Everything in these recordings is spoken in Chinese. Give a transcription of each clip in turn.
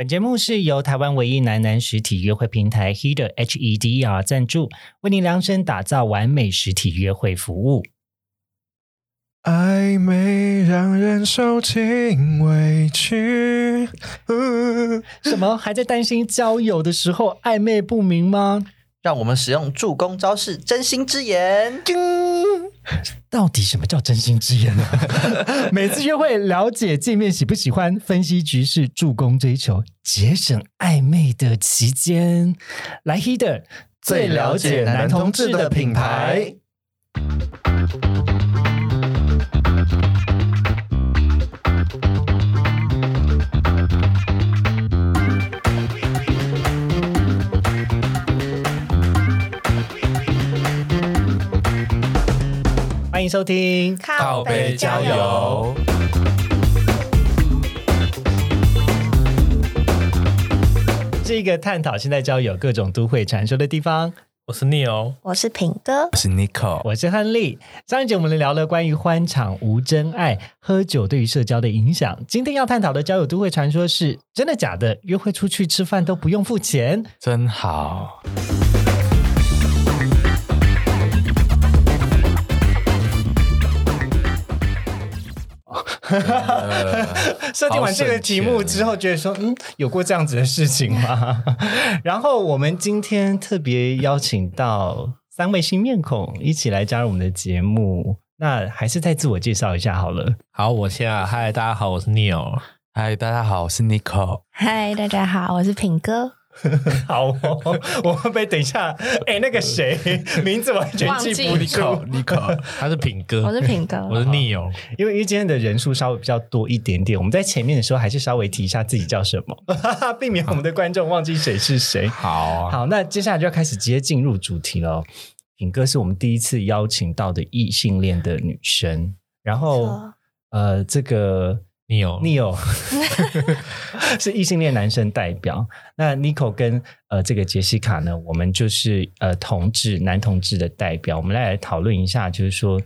本节目是由台湾唯一男男实体约会平台 Heder H E D E R 赞助，为您量身打造完美实体约会服务。暧昧让人受尽委屈。什么？还在担心交友的时候暧昧不明吗？让我们使用助攻招式真心之言。到底什么叫真心之言呢？每次约会了解见面喜不喜欢，分析局势，助攻追求，节省暧昧的期间。来 Heder 最了解男同志的品牌。欢迎收听靠杯交友，是一个探讨现在交友各种都会传说的地方。我是 Neil，我是品哥，我是 Nico，我是亨利。上一集我们聊了关于欢场无真爱、喝酒对于社交的影响。今天要探讨的交友都会传说是真的假的？约会出去吃饭都不用付钱？真好。设定完这个题目之后，觉得说，嗯，有过这样子的事情吗？然后我们今天特别邀请到三位新面孔一起来加入我们的节目。那还是再自我介绍一下好了。好，我先啊，嗨，大家好，我是 Neil。嗨，大家好，我是 Nico。嗨，大家好，我是品哥。好、哦，我会不会等一下？哎、那个谁，名字完全记不住。Nico，他是品哥，我是品哥，我是 Neil。因为因为今天的人数稍微比较多一点点，我们在前面的时候还是稍微提一下自己叫什么，避免我们的观众忘记谁是谁。好啊，好，那接下来就要开始直接进入主题了哦。品哥是我们第一次邀请到的异性恋的女生，然后呃，这个 Neil，Neil 是异性恋男生代表，那 Nico 跟呃这个杰西卡呢，我们就是呃同志男同志的代表，我们来讨论一下，就是说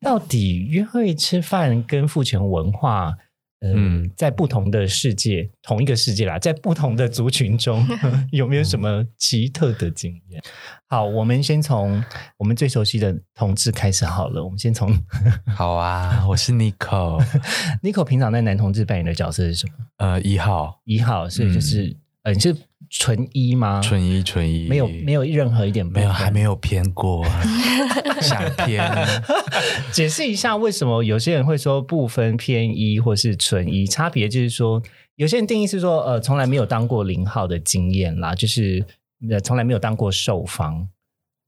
到底约会吃饭跟付钱文化。嗯嗯，在不同的世界，同一个世界啦，在不同的族群中，有没有什么奇特的经验？好，我们先从我们最熟悉的同志开始好了。我们先从 好啊，我是 Nico，Nico 平常在男同志扮演的角色是什么？呃，一号一号，所以就是、呃，你是纯一吗？纯一纯一，没有没有任何一点没有还没有偏过，想偏。解释一下为什么有些人会说不分偏一或是纯一，差别就是说，有些人定义是说，呃，从来没有当过零号的经验啦，就是呃从来没有当过受方。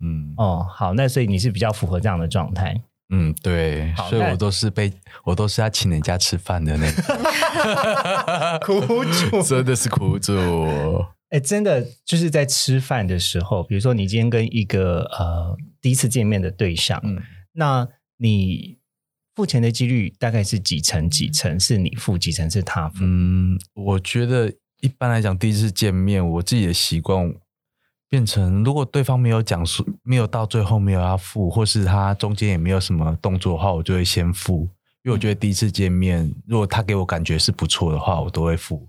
嗯哦，好，那所以你是比较符合这样的状态。嗯，对所以我都是被我都是要请人家吃饭的那个，苦主真的是苦主。哎，真的就是在吃饭的时候，比如说你今天跟一个呃第一次见面的对象，嗯那你付钱的几率大概是几成？几成是你付，几成是他付？嗯，我觉得一般来讲，第一次见面，我自己的习惯变成，如果对方没有讲述，没有到最后没有要付，或是他中间也没有什么动作的话，我就会先付。因为我觉得第一次见面，如果他给我感觉是不错的话，我都会付。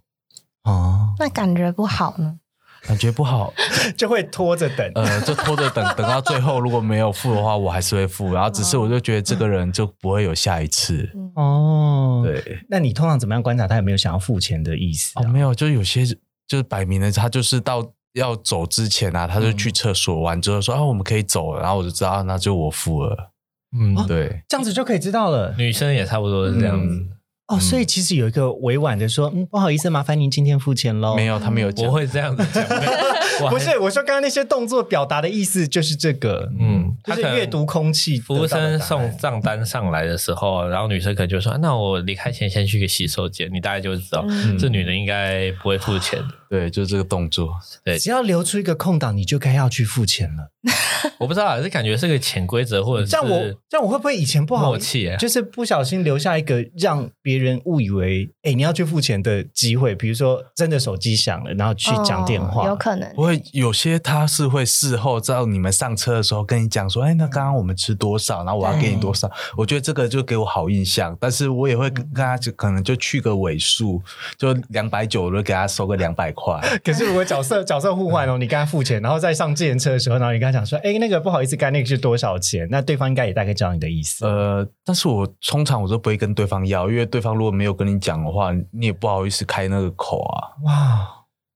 哦，那感觉不好呢？感觉不好，就会拖着等。呃，就拖着等，等到最后如果没有付的话，我还是会付。然后只是我就觉得这个人就不会有下一次。哦，，对，那你通常怎么样观察他有没有想要付钱的意思、啊？哦，没有，就有些就是摆明了，他就是到要走之前啊，他就去厕所完之后说啊，我们可以走了，然后我就知道，啊那就我付了。嗯，对，这样子就可以知道了。女生也差不多是这样子。嗯哦，所以其实有一个委婉的说，嗯，不好意思，麻烦您今天付钱喽。没有，他没有讲我。会这样子讲，不是，我说刚刚那些动作表达的意思就是这个，嗯，就是阅读空气服务。生送账单上来的时候，然后女生可能就说：“那我离开前先去个洗手间。”你大概就知道，嗯这女的应该不会付钱的。对，就是这个动作。对，只要留出一个空档，你就该要去付钱了。我不知道啊，这感觉是个潜规则，或者是这样我这样我会不会以前不好默契啊？就是不小心留下一个让别人误以为哎、你要去付钱的机会，比如说真的手机响了，然后去讲电话，哦有可能。不会有些他是会事后在你们上车的时候跟你讲说，哎，那刚刚我们吃多少，然后我要给你多少。我觉得这个就给我好印象，但是我也会跟跟他就可能就去个尾数，就两百九，我就给他收个两百块。可是如果角色角色互换哦，你跟他付钱，然后再上自行车的时候，然后你跟他讲说，哎、那个不好意思，刚才那个是多少钱？那对方应该也大概知道你的意思。呃，但是我通常我都不会跟对方要，因为对方如果没有跟你讲的话，你也不好意思开那个口啊。哇，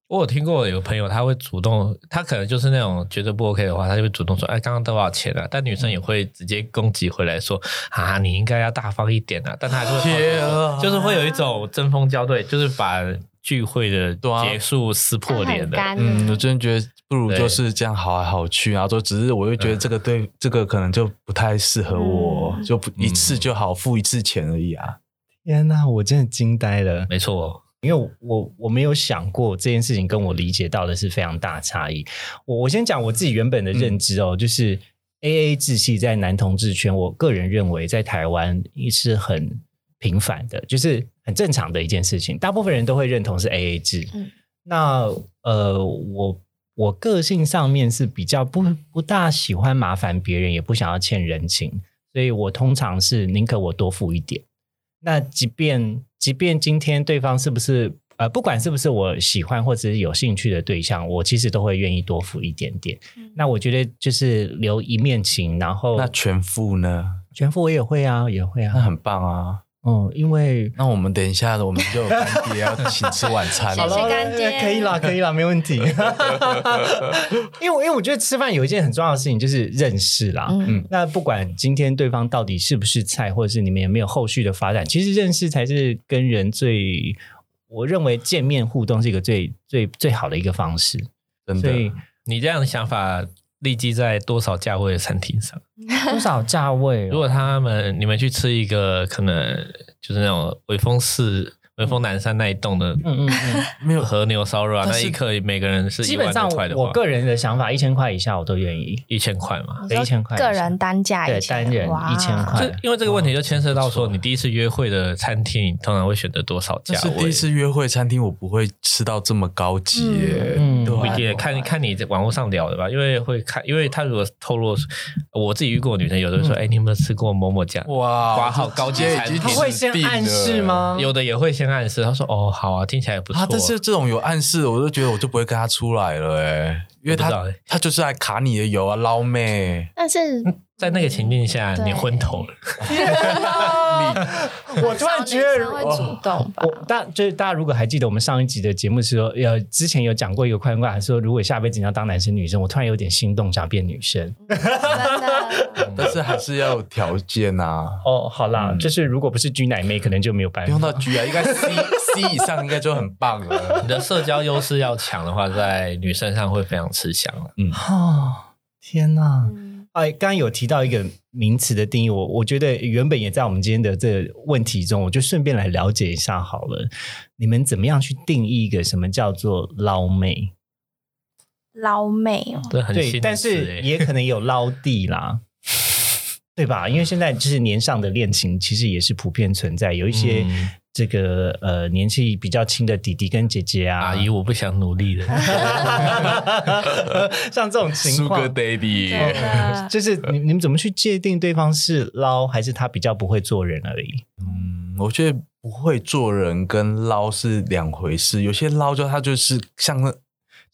我有听过有朋友他会主动，他可能就是那种觉得不 OK 的话，他就会主动说：“哎，刚刚多少钱啊？”但女生也会直接攻击回来说：“啊，你应该要大方一点啊！”但他还是会就是会有一种针锋相对，就是把聚会的结束撕破脸的。嗯，我嗯，真的觉得不如就是这样好来好去，然后就只是我又觉得这个对、这个可能就不太适合我，嗯就不一次就好付一次钱而已啊。天哪，我真的惊呆了。没错，因为我我没有想过这件事情跟我理解到的是非常大差异。我我先讲我自己原本的认知哦，就是 A A 制系在男同志圈，我个人认为在台湾是很平凡的，就是很正常的一件事情，大部分人都会认同是 A A 制。嗯那呃，我我个性上面是比较不不大喜欢麻烦别人，也不想要欠人情，所以我通常是宁可我多付一点。那即便即便今天对方是不是呃，不管是不是我喜欢或者是有兴趣的对象，我其实都会愿意多付一点点。嗯那我觉得就是留一面情，然后那全付呢？全付我也会啊，也会啊。那很棒啊！嗯，因为那我们等一下，我们就有干爹要请吃晚餐谢谢了。干爹 可以啦，可以啦，没问题。因为我因为我觉得吃饭有一件很重要的事情就是认识啦。嗯那不管今天对方到底是不是菜，或者是你们有没有后续的发展，其实认识才是跟人最，我认为见面互动是一个最最最好的一个方式。真的所，以你这样的想法立即在多少价位的餐厅上？多少价位、如果他们你们去吃一个可能就是那种微风寺、微风南山那一栋的，嗯嗯嗯，没有和牛烧肉啊，那一克每个人是一万基本上多块的话，我个人的想法，一千块以下我都愿意。一千块嘛。对1000块个人单价对一千单人哇1000块就因为这个问题就牵涉到说，你第一次约会的餐厅，你通常会选择多少价位？但是第一次约会餐厅，我不会吃到这么高级耶。嗯嗯对看看你在网络上聊的吧，因为会看，因为他如果透露，我自己遇过女生，有的会说，哎、你有没有吃过某某家？哇挂号高级餐厅他会先暗示？吗？有的也会先暗示，他说，哦，好啊，听起来不错。他，但是这种有暗示，我就觉得我就不会跟他出来了，哎，因为他他就是来卡你的油啊，捞妹。但是在那个情境下，你昏头了，我突然觉得会主动吧？我大就是大家如果还记得我们上一集的节目是说，呃，之前有讲过一个宽挂，说如果下辈子你要当男生女生，我突然有点心动，想变女生。但是还是要有条件啊，哦，好啦，嗯就是如果不是 G 奶妹，可能就没有办法。不用到 G 啊，应该 C C 以上应该就很棒了。你的社交优势要强的话，在女生上会非常吃香了。哦，天哪！嗯哎，刚刚有提到一个名词的定义，我我觉得原本也在我们今天的这个问题中，我就顺便来了解一下好了。你们怎么样去定义一个什么叫做捞妹？捞妹哦，对，但是也可能有捞弟啦，对吧？因为现在就是年上的恋情，其实也是普遍存在，有一些嗯这个、呃年纪比较轻的弟弟跟姐姐啊，阿姨，我不想努力了。像这种情况 Sugar。Daddy，就是你你们怎么去界定对方是捞还是他比较不会做人而已？嗯，我觉得不会做人跟捞是两回事。有些捞就他就是像那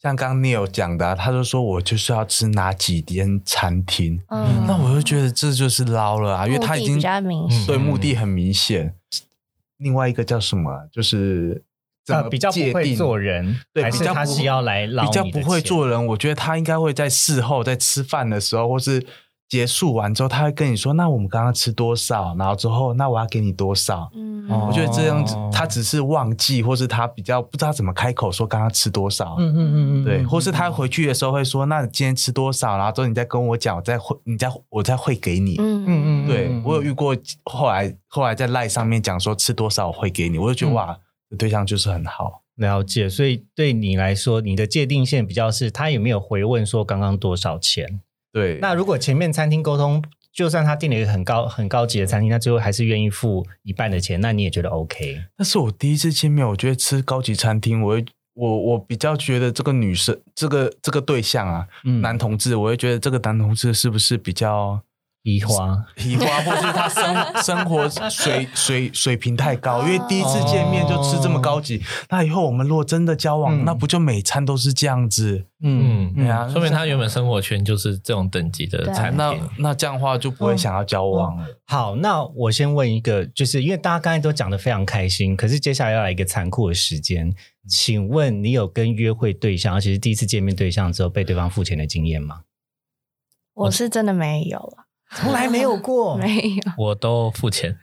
像刚刚 Neil 讲的、啊，他就说我就是要吃哪几间餐厅，嗯那我就觉得这就是捞了啊，因为他已经对目的很明显。另外一个叫什么啊？就是怎么呃，比较不会做人，对比较不他是要来捞比较不会做人，我觉得他应该会在事后在吃饭的时候，或是结束完之后，他会跟你说：“那我们刚刚吃多少？”然后之后，那我要给你多少？嗯哦我觉得这样子哦，他只是忘记，或是他比较不知道怎么开口说刚刚吃多少。嗯嗯嗯嗯，对，嗯或是他回去的时候会说：“那你今天吃多少？”然后之后你再跟我讲，我再会，你再我再汇给你。嗯嗯嗯对嗯我有遇过，后来后来在赖上面讲说吃多少我会给你，我就觉得嗯哇，这对象就是很好。了解，所以对你来说，你的界定线比较是他有没有回问说刚刚多少钱？对，那如果前面餐厅沟通，就算他订了一个很高很高级的餐厅，他最后还是愿意付一半的钱，那你也觉得 OK？那是我第一次见面，我觉得吃高级餐厅，我会我我比较觉得这个女生，这个这个对象啊，嗯男同志，我会觉得这个男同志是不是比较移花，移花，或是他生生活水水水平太高？因为第一次见面就吃这么高级，那以后我们如果真的交往，嗯那不就每餐都是这样子？嗯对啊，说明他原本生活圈就是这种等级的对那品。那这样的话就不会想要交往了。好，那我先问一个，就是因为大家刚才都讲的非常开心，可是接下来要来一个残酷的时间，请问你有跟约会对象，而且是第一次见面对象之后被对方付钱的经验吗？我是真的没有啊，从来没有过，没有。我都付钱，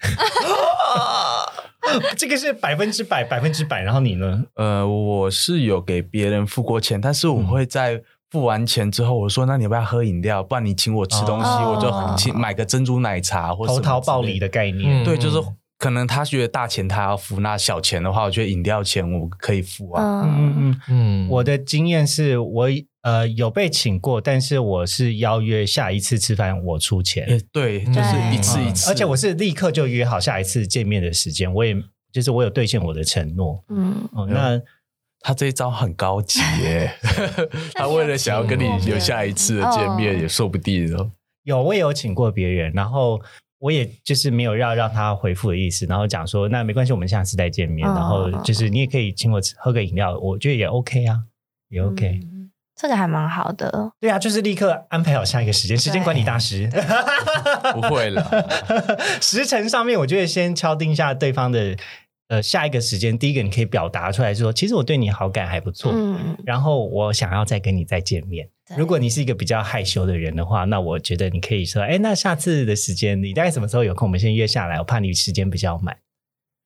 这个是百分之百，百分之百。然后你呢？呃，我是有给别人付过钱，但是我会在付完钱之后，我说那你要不要喝饮料？不然你请我吃东西，哦我就请买个珍珠奶茶或什么投桃报李的概念，嗯对，就是可能他觉得大钱他要付，那小钱的话，我觉得饮料钱我可以付啊。嗯嗯，嗯。嗯，我的经验是我呃有被请过，但是我是邀约下一次吃饭我出钱，也对，就是一次一嗯次，而且我是立刻就约好下一次见面的时间，我也就是我有兑现我的承诺。嗯，哦，那他这一招很高级耶，他为了想要跟你有下一次的见面，哦也说不定哦。有我也有请过别人，然后我也就是没有要让他回复的意思，然后讲说那没关系，我们下次再见面，嗯然后就是你也可以请我吃喝个饮料，我觉得也 OK 啊，也 OK。嗯这个还蛮好的。对啊，就是立刻安排好下一个时间，时间管理大师。不会了，时辰上面，我觉得先敲定一下对方的呃下一个时间。第一个，你可以表达出来说，其实我对你好感还不错，嗯，然后我想要再跟你再见面。如果你是一个比较害羞的人的话，那我觉得你可以说，哎，那下次的时间你大概什么时候有空？我们先约下来，我怕你时间比较满。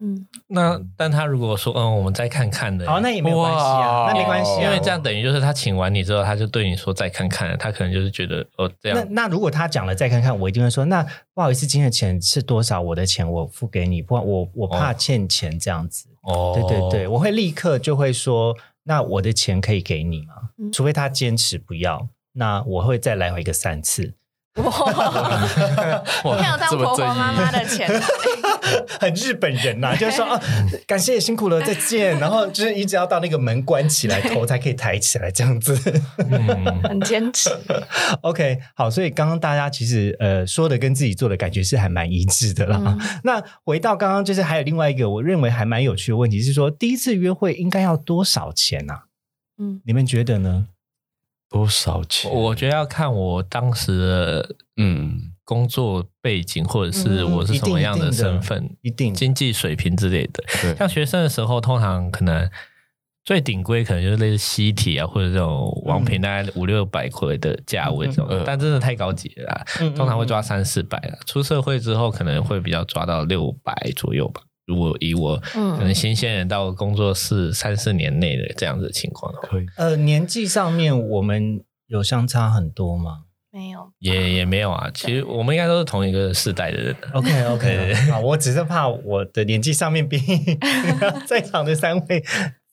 嗯，那但他如果说嗯，我们再看看的，好，那也没有关系啊，那没关系啊，因为这样等于就是他请完你之后，他就对你说再看看，他可能就是觉得哦这样，那那如果他讲了再看看，我一定会说，那不好意思，今天的钱是多少？我的钱我付给你，不然我我怕哦欠钱这样子。哦，对对对，我会立刻就会说，那我的钱可以给你吗？嗯除非他坚持不要，那我会再来回个三次，哇，没有当婆婆妈妈的钱，很日本人呐、就是说啊，感谢辛苦了，再见。然后就是一直要到那个门关起来，头才可以抬起来这样子。嗯，很坚持。OK，好，所以刚刚大家其实呃说的跟自己做的感觉是还蛮一致的啦。嗯那回到刚刚，就是还有另外一个我认为还蛮有趣的问题是说，第一次约会应该要多少钱啊？嗯，你们觉得呢？多少钱？我觉得要看我当时的嗯，工作背景，或者是嗯我是什么样的身份、一定经济水平之类的。像学生的时候，通常可能最顶规可能就是类似西体啊，或者这种王品，大概五六百块的价位这种，但真的太高级了啦，嗯通常会抓三四百啦。出社会之后，可能会比较抓到六百左右吧。如果以我嗯可能新鲜人到工作室三四年内的这样子的情况的话，可以。呃，年纪上面我们有相差很多吗没有，也也没有啊。其实我们应该都是同一个世代的人。？OK OK，好，我只是怕我的年纪上面比 在场的三位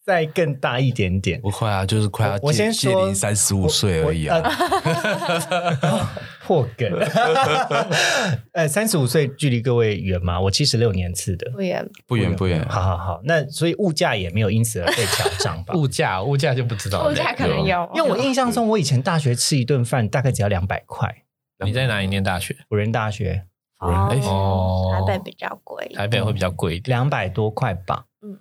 再更大一点点。不会啊，就是快要我我先说三十五岁而已啊。呃 破梗。呃，三十五岁距离各位远吗？我七十六年次的，不远，不远不远，好好好，那所以物价也没有因此而被调涨吧？物价物价就不知道了，物价可能有，因为我印象中，我以前大学吃一顿饭大概只要两百块，你在哪里念大学？辅仁大学哎哦，台北比较贵，台北会比较贵一点。两百多块吧。嗯，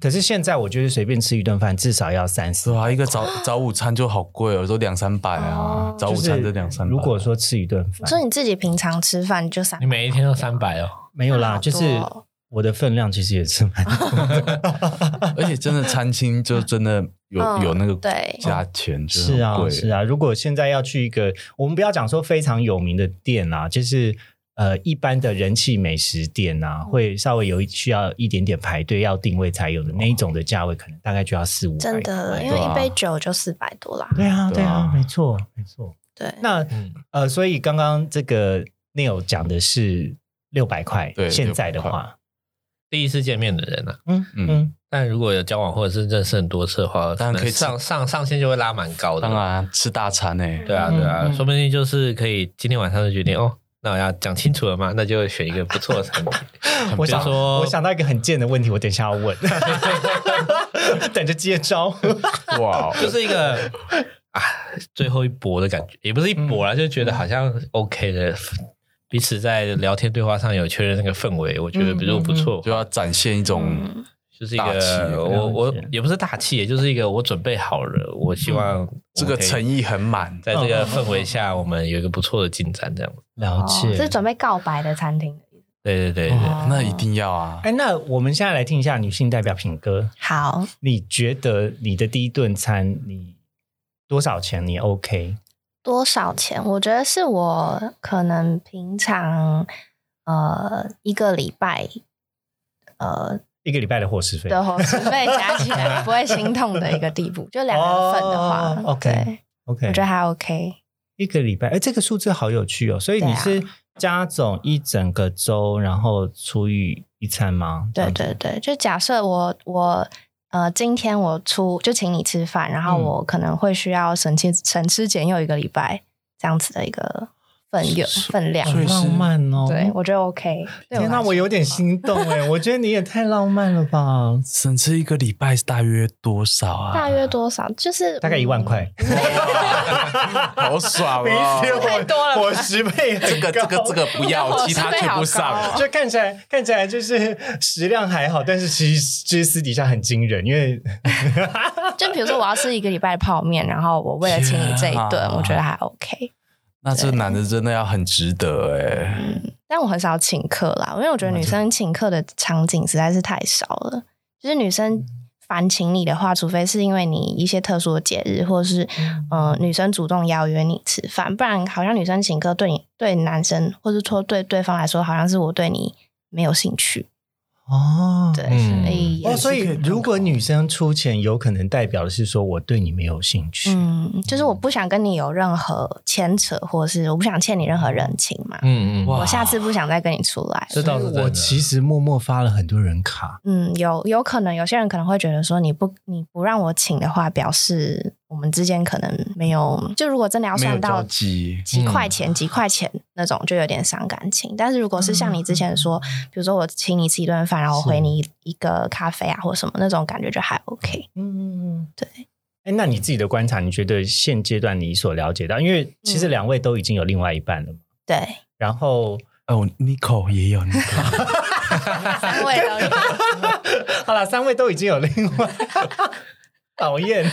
可是现在我觉得随便吃一顿饭至少要三四对。啊，一个早早午餐就好贵哦，都两三百啊哦，早午餐就两三百。如果说吃一顿你饭，说你自己平常吃饭就三，你每一天都三百哦。没有啦，好多就是哦我的分量其实也是蛮多的。而且真的餐厅就真的有嗯有那个对加钱，就是是啊，贵是啊。如果现在要去一个，我们不要讲说非常有名的店啊，就是呃一般的人气美食店啊，会稍微有需要一点点排队要定位才有的那一种的价位，可能大概就要四五百真的，因为一杯酒就四百多啦。对啊，对啊对啊，没错，没错。对，那嗯，呃，所以刚刚这个 Neil 讲的是六百块，对现在的600块话，第一次见面的人啊。嗯嗯嗯，但如果有交往或者是认识很多次的话，当然可以上上上限就会拉蛮高的。当然吃大餐欸呢、对啊，对啊，嗯嗯说不定就是可以今天晚上就决定哦，那我要讲清楚了吗，那就选一个不错的产品。我想说我想到一个很贱的问题，我等一下要问，等着接招。哇，就是一个啊最后一搏的感觉，也不是一搏啦，就觉得好像 OK 的，彼此在聊天对话上有确认那个氛围，我觉得比如不错，就要展现一种嗯就是一个我我也不是大气，也就是一个我准备好了，我希望这个诚意意很满。在这个氛围下，我们有一个不错的进展，这样。了哦解，是准备告白的餐厅的意思。对对对对，哦那一定要啊！哎，那我们现在来听一下女性代表品哥，好，你觉得你的第一顿餐你多少钱？你 OK？多少钱？我觉得是我可能平常呃一个礼拜呃一个礼拜的伙食费？的伙食费加起来不会心痛的一个地步，就两人份的话、哦，OK 对，OK，我觉得还 OK。一个礼拜，哎，这个数字好有趣哦。所以你是加总一整个周，然后除以一餐吗？对对对，就假设我我呃今天我出就请你吃饭，然后嗯我可能会需要省吃省吃俭用一个礼拜这样子的一个分量分量。好浪漫哦。对，我觉得 OK。天哪，我有点心动哎！我觉得你也太浪漫了吧？省吃一个礼拜是大约多少啊？大约多少？就是大概一万嗯块。好爽每哦！次太多了吧伙食费很这个这个高这个不要，其他却不上。就看起来看起来就是食量还好，但是其实其实私底下很惊人，因为就比如说我要吃一个礼拜的泡面，然后我为了请你这一顿，我觉得还 OK。那这男的真的要很值得哎。嗯，但我很少请客啦，因为我觉得女生请客的场景实在是太少了。就是女生烦请你的话，除非是因为你一些特殊的节日，或者是呃女生主动邀约你吃饭，不然好像女生请客对你对男生，或是说对对方来说，好像是我对你没有兴趣。哦对，嗯所以哦，所以如果女生出钱，有可能代表的是说我对你没有兴趣。嗯，就是我不想跟你有任何牵扯，或者是我不想欠你任何人情嘛。嗯嗯，我下次不想再跟你出来。这倒是真的。我其实默默发了很多人卡，嗯，有有可能有些人可能会觉得说你不你不让我请的话，表示我们之间可能没有。就如果真的要算到几块钱、几块钱那种，就有点伤感情。但是如果是像你之前说，比如说我请你吃一顿饭，然后我回你一个咖啡啊，或什么那种感觉就还 OK。嗯，对。哎，那你自己的观察，你觉得现阶段你所了解到，因为其实两位都已经有另外一半了嘛，对，然后哦，Nico 也有 Nico，三位都有。好了，三位都已经有另外。讨厌，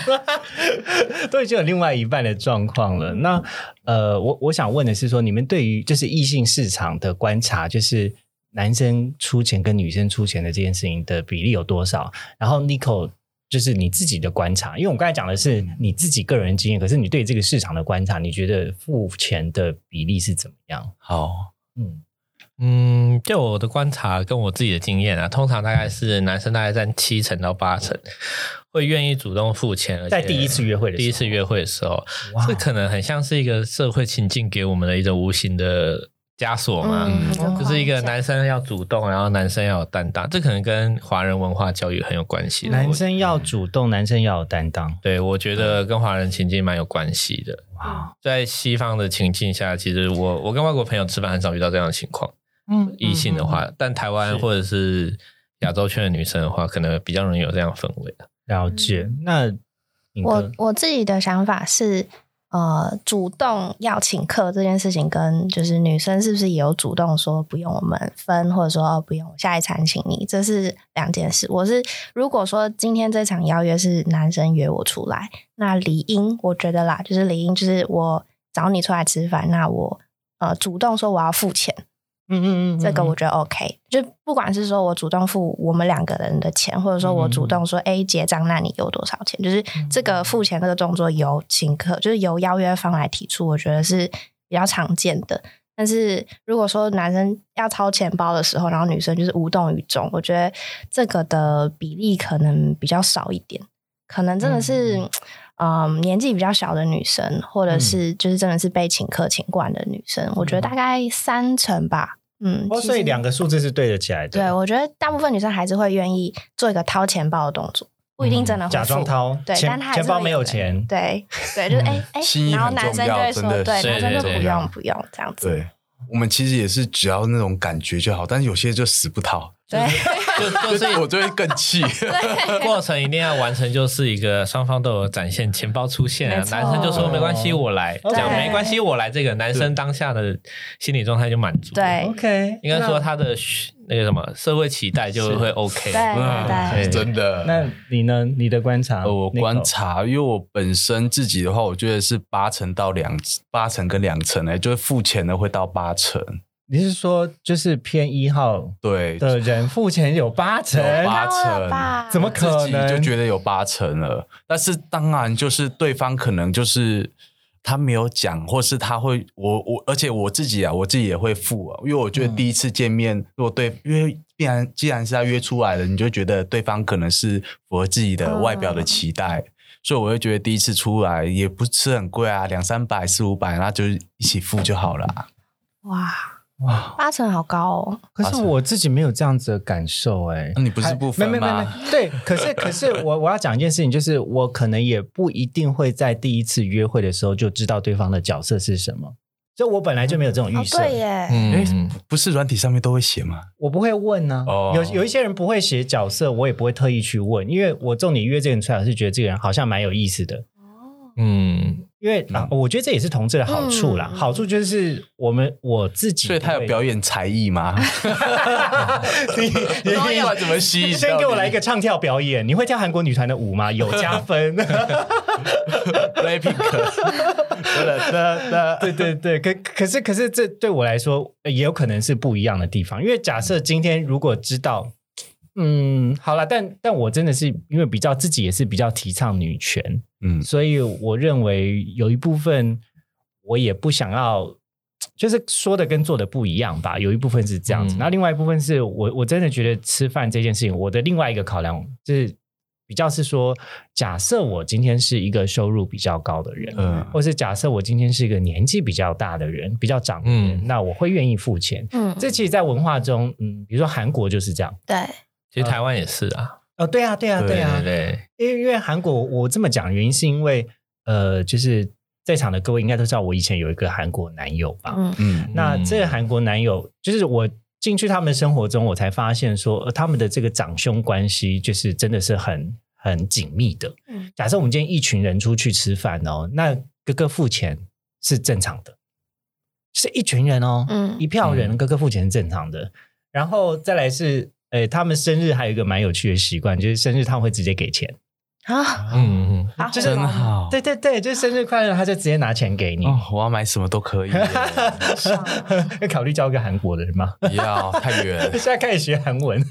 都已经有另外一半的状况了。那呃，我我想问的是说，你们对于就是异性市场的观察，就是男生出钱跟女生出钱的这件事情的比例有多少？然后 Nico 就是你自己的观察，因为我们刚才讲的是你自己个人经验，可是你对这个市场的观察，你觉得付钱的比例是怎么样？好，嗯，嗯，就我的观察跟我自己的经验啊，通常大概是男生大概占七成到八成会愿意主动付钱，而且在第一次约会的时候第一次约会的时候，这可能很像是一个社会情境给我们的一种无形的枷锁嘛。嗯就是一个男生要主动，然后男生要有担当，这可能跟华人文化教育很有关系。男生要主动，男生要有担当。对，我觉得跟华人情境蛮有关系的。哇，在西方的情境下，其实我我跟外国朋友吃饭很少遇到这样的情况。嗯异性的话，但台湾或者是亚洲圈的女生的话，可能比较容易有这样氛围的。了解。那我我自己的想法是，呃，主动要请客这件事情，跟就是女生是不是也有主动说不用我们分，或者说哦不用下一餐请你，这是两件事。我是如果说今天这场邀约是男生约我出来，那理应我觉得啦，就是理应就是我找你出来吃饭，那我呃主动说我要付钱，嗯嗯嗯，这个我觉得 OK，就不管是说我主动付我们两个人的钱，或者说我主动说 A 结账，那你给我多少钱？就是这个付钱这个动作由请客，就是由邀约方来提出，我觉得是比较常见的。但是如果说男生要掏钱包的时候，然后女生就是无动于衷，我觉得这个的比例可能比较少一点，可能真的是。嗯，年纪比较小的女生，或者是就是真的是被请客请惯的女生，我觉得大概三成吧，嗯，哦，所以两个数字是对得起来的。对，我觉得大部分女生还是会愿意做一个掏钱包的动作，不一定真的会假装掏，对，钱但他钱包没有钱。对 对，就是哎哎然后男生就会说，对，男生就对对不用不用这样子，对，我们其实也是只要那种感觉就好，但是有些就死不掏，对就就是 我就会更气。过程一定要完成，就是一个双方都有展现钱包出现男生就说没关系，我来，对讲没关系，我来，这个男生当下的心理状态就满足。，对 OK，应该说他的那个什么社会期待就会 OK。对嗯对对真的。那你呢？你的观察？呃，我观察，因为我本身自己的话，我觉得是八成到两八成跟两成哎、就是付钱的会到八成，你是说就是偏一号对，的人付钱有八成？有八成。怎么可能？就觉得有八成了，但是当然就是对方可能就是他没有讲，或是他会我我，而且我自己啊，我自己也会付啊，因为我觉得第一次见面，如果对，因为必然既然是要约出来的，你就觉得对方可能是符合自己的外表的期待。所以我会觉得第一次出来也不是很贵啊，两三百、四五百，那就一起付就好了啊。哇哇！八成好高哦，可是我自己没有这样子的感受、哎、那你不是不分没没没没，对，可是可是我我要讲一件事情，就是我可能也不一定会在第一次约会的时候就知道对方的角色是什么，就我本来就没有这种预哦设，对耶，哎、嗯，不是软体上面都会写吗？我不会问呢、哦。有有一些人不会写角色，我也不会特意去问，因为我重点约这个人出来，我是觉得这个人好像蛮有意思的。嗯，因为、啊，我觉得这也是同志的好处啦。嗯好处就是我们我自己，所以他有表演才艺吗？你你不管怎么吸引，先给我来一个唱跳表演，你会跳韩国女团的舞吗？有加分。Blackpink，的的的，对对对，可可是可是这对我来说呃也有可能是不一样的地方，因为假设今天如果知道，嗯，好了，但但我真的是因为比较自己也是比较提倡女权，嗯，所以我认为有一部分我也不想要，就是说的跟做的不一样吧。有一部分是这样子，嗯然后另外一部分是我我真的觉得吃饭这件事情，我的另外一个考量就是比较是说，假设我今天是一个收入比较高的人，嗯或是假设我今天是一个年纪比较大的人，比较长的人，嗯那我会愿意付钱。嗯，这其实，在文化中，嗯，比如说韩国就是这样。对，其实台湾也是啊，哦，对啊，对啊，对啊，对对，因为因为韩国，我这么讲原因是因为，呃，就是在场的各位应该都知道，我以前有一个韩国男友吧。嗯。嗯。那这个韩国男友，就是我进去他们的生活中，我才发现说，呃，他们的这个长兄关系，就是真的是很很紧密的。嗯。假设我们今天一群人出去吃饭哦，那哥哥付钱是正常的，是一群人哦，嗯。一票人哥哥付钱是正常的。然后再来是，呃，他们生日还有一个蛮有趣的习惯，就是生日他们会直接给钱。啊，嗯嗯，好就是真好。对对对，就是生日快乐，他就直接拿钱给你。哦，我要买什么都可以 要考虑交个韩国的人吗？不要太远 现。在开始学韩文，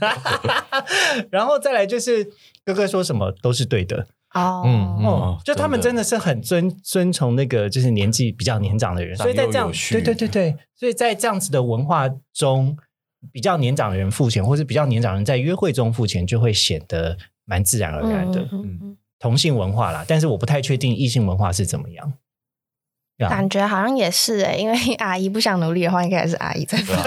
然后再来就是哥哥说什么都是对的哦，嗯哦哦，就他们真的是很尊尊崇那个就是年纪比较年长的人，所以在这样对对对对，所以在这样子的文化中，比较年长的人付钱，或是比较年长的人在约会中付钱，就会显得蛮自然而然的。嗯同性文化啦，但是我不太确定异性文化是怎么样。呀感觉好像也是哎，因为 阿姨不想努力的话，应该也是阿姨在付钱。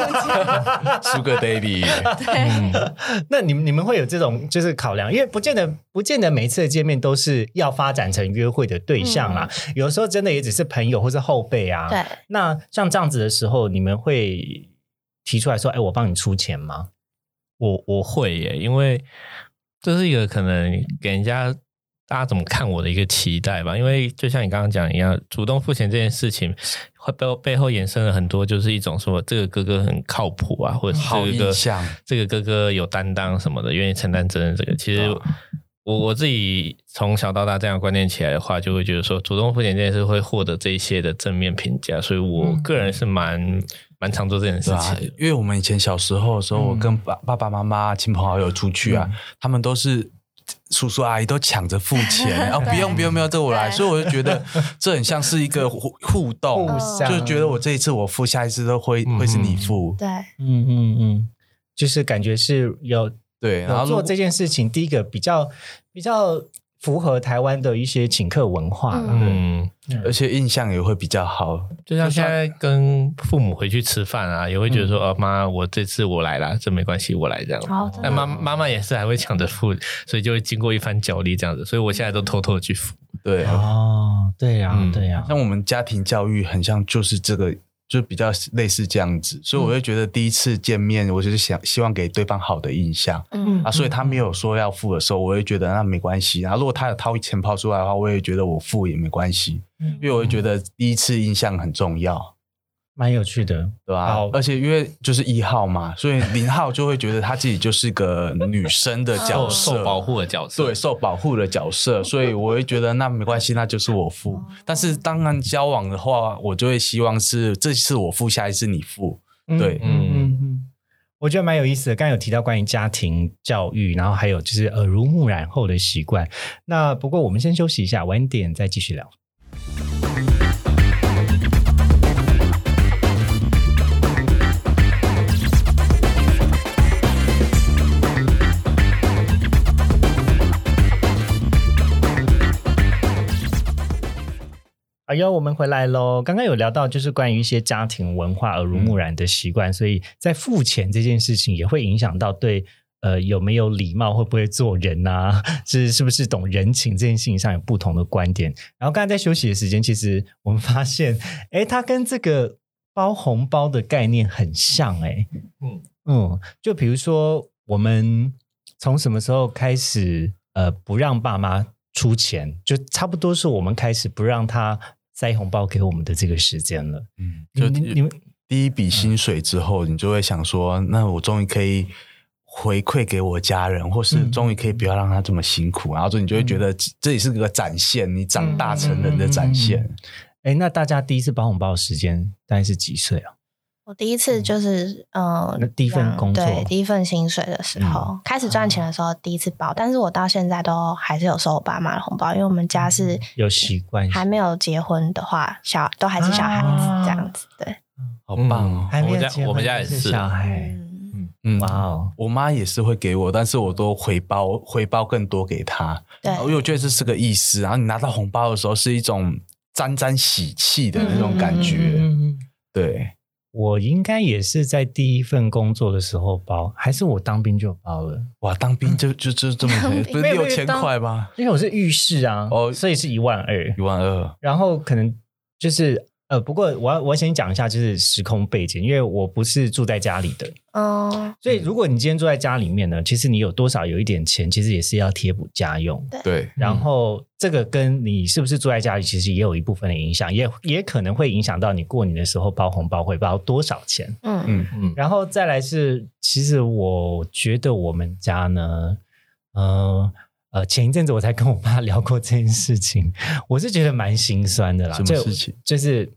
Sugar Baby，对，那你们你们会有这种就是考量，因为不见得不见得每一次的见面都是要发展成约会的对象啦，有时候真的也只是朋友或是后辈啊。对，那像这样子的时候，你们会提出来说：“哎，我帮你出钱吗我我会耶，因为这是一个可能给人家大家怎么看我的一个期待吧。因为就像你刚刚讲一样，主动付钱这件事情，会背后背后衍生了很多，就是一种说这个哥哥很靠谱啊，或者是好这个哥印象这个哥哥有担当什么的，愿意承担责任。这个其实哦我我自己从小到大这样观念起来的话，就会觉得说主动付钱这件事会获得这一些的正面评价，所以我个人是蛮蛮常做这件事情。，因为我们以前小时候的时候，我跟爸爸爸妈妈、亲朋好友出去啊，他们都是。叔叔阿姨都抢着付钱，哦，不用不用不用，这我来，所以我就觉得这很像是一个互互动，就觉得我这一次我付，下一次都会会是你付，对，？”嗯嗯嗯，就是感觉是有对，然后做这件事情，第一个比较比较符合台湾的一些请客文化了。嗯，而且印象也会比较好。就像现在跟父母回去吃饭啊，也会觉得说，哦，妈，我这次我来啦，这没关系，我来这样。哦真的但妈妈妈也是还会抢着付，所以就会经过一番角力这样子。所以我现在都偷偷的去付。对，哦，对呀、嗯对呀、像我们家庭教育很像就是这个，就比较类似这样子，所以我会觉得第一次见面，我就是想希望给对方好的印象嗯。啊，所以他没有说要付的时候，我会觉得那没关系。然后如果他有掏钱抛出来的话，我也觉得我付也没关系，因为我会觉得第一次印象很重要。蛮有趣的。对吧、好而且因为就是一号嘛，所以零号就会觉得他自己就是个女生的角色，受保护的角色，对，受保护的角色，所以我会觉得那没关系，那就是我付。但是当然交往的话，我就会希望是这次我付，下一次你付。对嗯嗯嗯，我觉得蛮有意思的。刚刚有提到关于家庭教育，然后还有就是耳濡目染后的习惯。那不过我们先休息一下，晚点再继续聊。哎呦，我们回来喽！刚刚有聊到，就是关于一些家庭文化耳濡目染的习惯，所以在付钱这件事情也会影响到对呃有没有礼貌，会不会做人啊，是是不是懂人情这件事情上有不同的观点。然后刚才在休息的时间，其实我们发现，哎，它跟这个包红包的概念很像、诶嗯嗯，就比如说我们从什么时候开始呃不让爸妈出钱，就差不多是我们开始不让他塞红包给我们的这个时间了。嗯，就们你们第一笔薪水之后，你就会想说，那我终于可以回馈给我家人，或是嗯终于可以不要让他这么辛苦，然后就你就会觉得这这也是个展现，你长大成人的展现。哎，那大家第一次包红包的时间大概是几岁啊？我第一次就是嗯，那第一份工作对第一份薪水的时候，开始赚钱的时候第一次包，但是我到现在都还是有收我爸妈的红包，因为我们家是有习惯还没有结婚的话，小都还是小孩子啊这样子，对，好棒哦！还没有我们家结婚我们家也是是小孩。嗯，嗯哇哦，我妈也是会给我，但是我都回包回包更多给她，对因为我觉得这是个意思。然后你拿到红包的时候，是一种沾沾喜气的那种感觉。嗯嗯嗯对，我应该也是在第一份工作的时候包，还是我当兵就包了？哇，当兵就就就这么 不是六千块吗？因为我是浴室啊，哦所以是一万二一。万二，然后可能就是呃，不过我要我要先讲一下，就是时空背景，因为我不是住在家里的，哦，所以如果你今天住在家里面呢，其实你有多少有一点钱，其实也是要贴补家用。对，然后这个跟你是不是住在家里，其实也有一部分的影响，也也可能会影响到你过年的时候包红包会包多少钱。嗯嗯，嗯，然后再来是，其实我觉得我们家呢，呃呃，前一阵子我才跟我爸聊过这件事情，我是觉得蛮心酸的啦。什么事情？就是，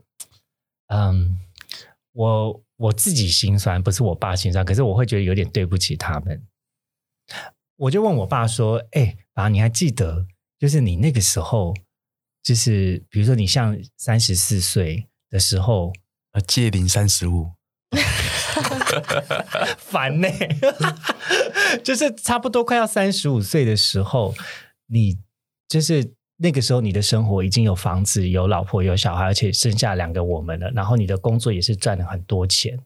嗯，我我自己心酸，不是我爸心酸，可是我会觉得有点对不起他们。我就问我爸说：“哎、爸，你还记得，就是你那个时候，就是比如说你像三十四岁的时候，呃，借零三十五，烦呢、就是差不多快要三十五岁的时候，你就是那个时候你的生活已经有房子、有老婆、有小孩，而且剩下两个我们了。然后你的工作也是赚了很多钱。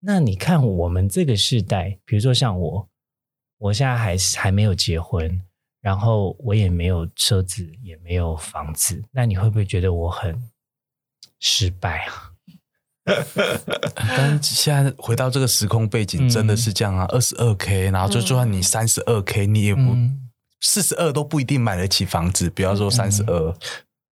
那你看我们这个世代，比如说像我，我现在还是还没有结婚，然后我也没有车子，也没有房子，那你会不会觉得我很失败啊？但是现在回到这个时空背景，嗯真的是这样啊，二十二 k，然后就就算你三十二 k，你也不嗯四十二都不一定买得起房子，不要说三十二。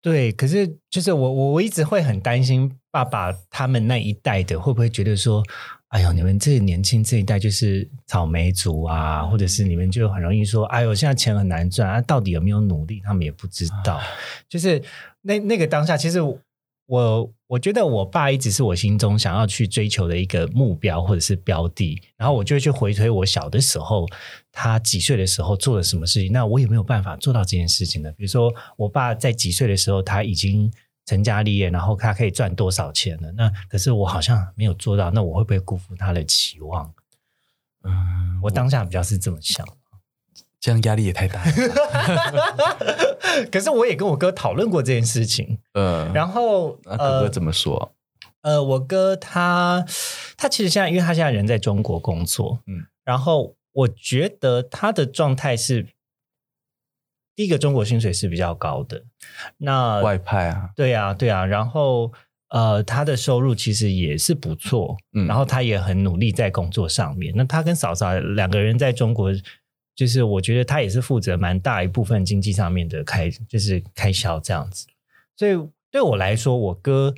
对，可是就是我我我一直会很担心爸爸他们那一代的会不会觉得说，哎呦，你们这年轻这一代就是草莓族啊，或者是你们就很容易说，哎呦，现在钱很难赚啊，到底有没有努力，他们也不知道。就是那那个当下，其实我我觉得我爸一直是我心中想要去追求的一个目标或者是标的，然后我就会去回推我小的时候，他几岁的时候做了什么事情，那我有没有办法做到这件事情呢？比如说我爸在几岁的时候他已经成家立业，然后他可以赚多少钱了？那可是我好像没有做到，那我会不会辜负他的期望？嗯，我当下比较是这么想。这样压力也太大了。可是我也跟我哥讨论过这件事情，嗯，然后那哥哥怎么说？呃，我哥他他其实现在，因为他现在人在中国工作，嗯嗯，然后我觉得他的状态是，第一个中国薪水是比较高的，那外派啊，对啊，对啊，然后呃，他的收入其实也是不错，嗯然后他也很努力在工作上面。那他跟嫂嫂两个人在中国，就是我觉得他也是负责蛮大一部分经济上面的开，就是开销这样子。所以对我来说，我哥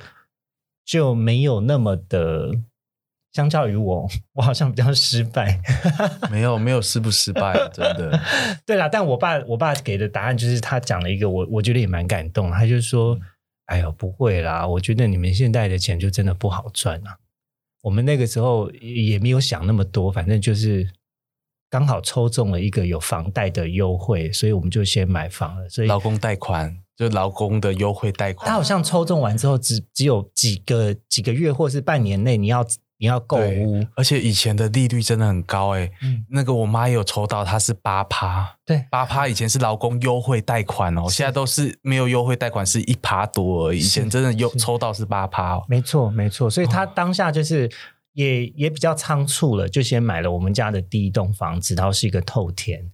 就没有那么的，相较于我，我好像比较失败。没有没有失不失败，真的。对啦，但我爸我爸给的答案就是他讲了一个我我觉得也蛮感动，他就说：“哎呦，不会啦，我觉得你们现在的钱就真的不好赚啊。我们那个时候也没有想那么多，反正就是刚好抽中了一个有房贷的优惠，所以我们就先买房了。所以劳工贷款就劳工的优惠贷款，他好像抽中完之后只只有几个几个月或是半年内你要你要购对屋，而且以前的利率真的很高哎、嗯。那个我妈也有抽到，它是八趴，对。八趴以前是劳工优惠贷款哦，现在都是没有优惠贷款，是一趴多而已。以前真的有抽到是八趴哦，没错，没错，所以他当下就是也也比较仓促了，就先买了我们家的第一栋房子，然后是一个透天。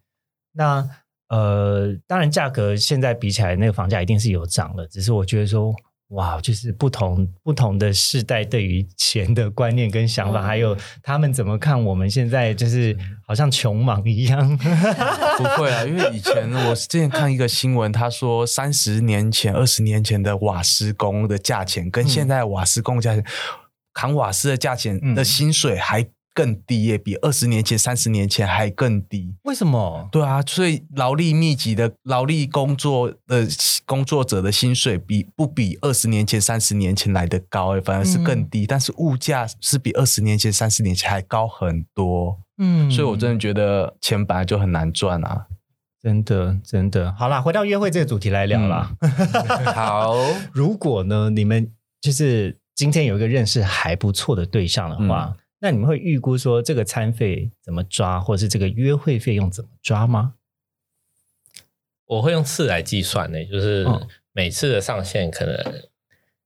那呃，当然价格现在比起来，那个房价一定是有涨了，只是我觉得说。哇，就是不同不同的世代对于钱的观念跟想法，嗯还有他们怎么看我们现在，就是好像穷忙一样。不会啊，因为以前我 之前看一个新闻，他说三十年前、二十年前的瓦斯工的价钱，跟现在瓦斯工价钱，扛瓦斯的价钱嗯的薪水还更低耶，比二十年前、三十年前还更低。为什么？对啊，所以劳力密集的劳力工作的工作者的薪水比不比二十年前、三十年前来的高、哎，反而是更低。但是物价是比二十年前、三十年前还高很多，嗯所以我真的觉得钱本来就很难赚啊。真的真的好啦，回到约会这个主题来聊啦。好，如果呢，你们就是今天有一个认识还不错的对象的话，那你们会预估说这个餐费怎么抓，或者是这个约会费用怎么抓吗？我会用次来计算呢，就是嗯每次的上限可能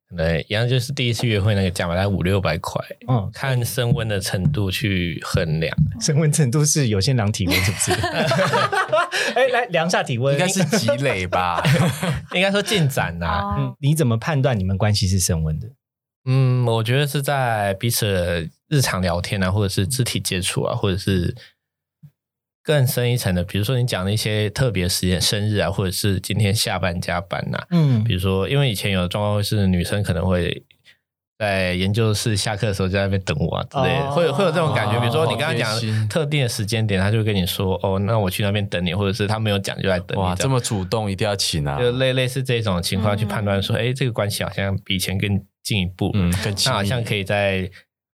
可能一样，就是第一次约会那个价嘛，大概五六百块，嗯，看升温的程度去衡量。升温程度是有些量体温是不是？哎，来量下体温，应该是积累吧？应该说进展呐、哦嗯，你怎么判断你们关系是升温的？嗯，我觉得是在彼此的日常聊天啊，或者是肢体接触啊，或者是更深一层的，比如说你讲的一些特别时间、生日啊，或者是今天下班加班呐、嗯。比如说，因为以前有的状况会是女生可能会在研究室下课的时候在那边等我啊之类的，哦会有会有这种感觉。比如说你刚刚讲特定的时间点，他就会跟你说哦，那我去那边等你，或者是他没有讲就在等你哇，这么主动，一定要请啊！就类类似这种情况去判断说，哎、这个关系好像比以前更进一步，嗯，更那好像可以再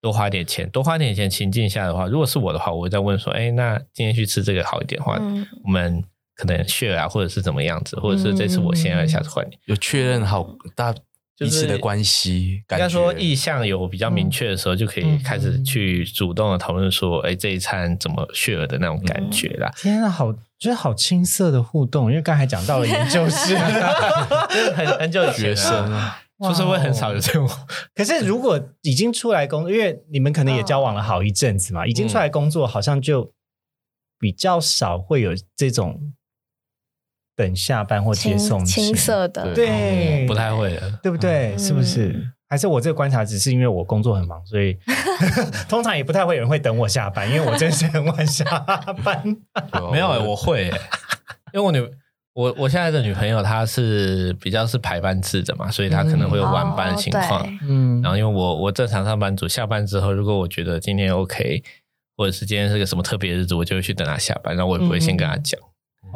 多花点钱，多花点钱情境下的话，如果是我的话，我会再问说，哎，那今天去吃这个好一点的话，嗯。我们可能 share 啊，或者是怎么样子，或者是这次我先来，下次换你。有确认好大就是彼此的关系，应该说意向有比较明确的时候，就可以开始去主动的讨论说，哎，这一餐怎么 share 的那种感觉啦。天啊，好，觉得好青涩的互动，因为刚才讲到了研究室，就是 很很久以前、学生啊，出社会很少有这种，可是如果已经出来工作，因为你们可能也交往了好一阵子嘛，已经出来工作，好像就比较少会有这种等下班或接送青情，涩的，对，不太会的。对不对？嗯是不是？还是我这个观察只是因为我工作很忙，所以 通常也不太会有人会等我下班，因为我真的是很晚下班。没有、欸，我会、欸，因为我女我我现在的女朋友她是比较是排班制的嘛，所以她可能会有晚班的情况。嗯然后因为我我正常上班族下班之后，如果我觉得今天 OK，或者是今天是个什么特别日子，我就会去等她下班，然后我也不会先跟她讲、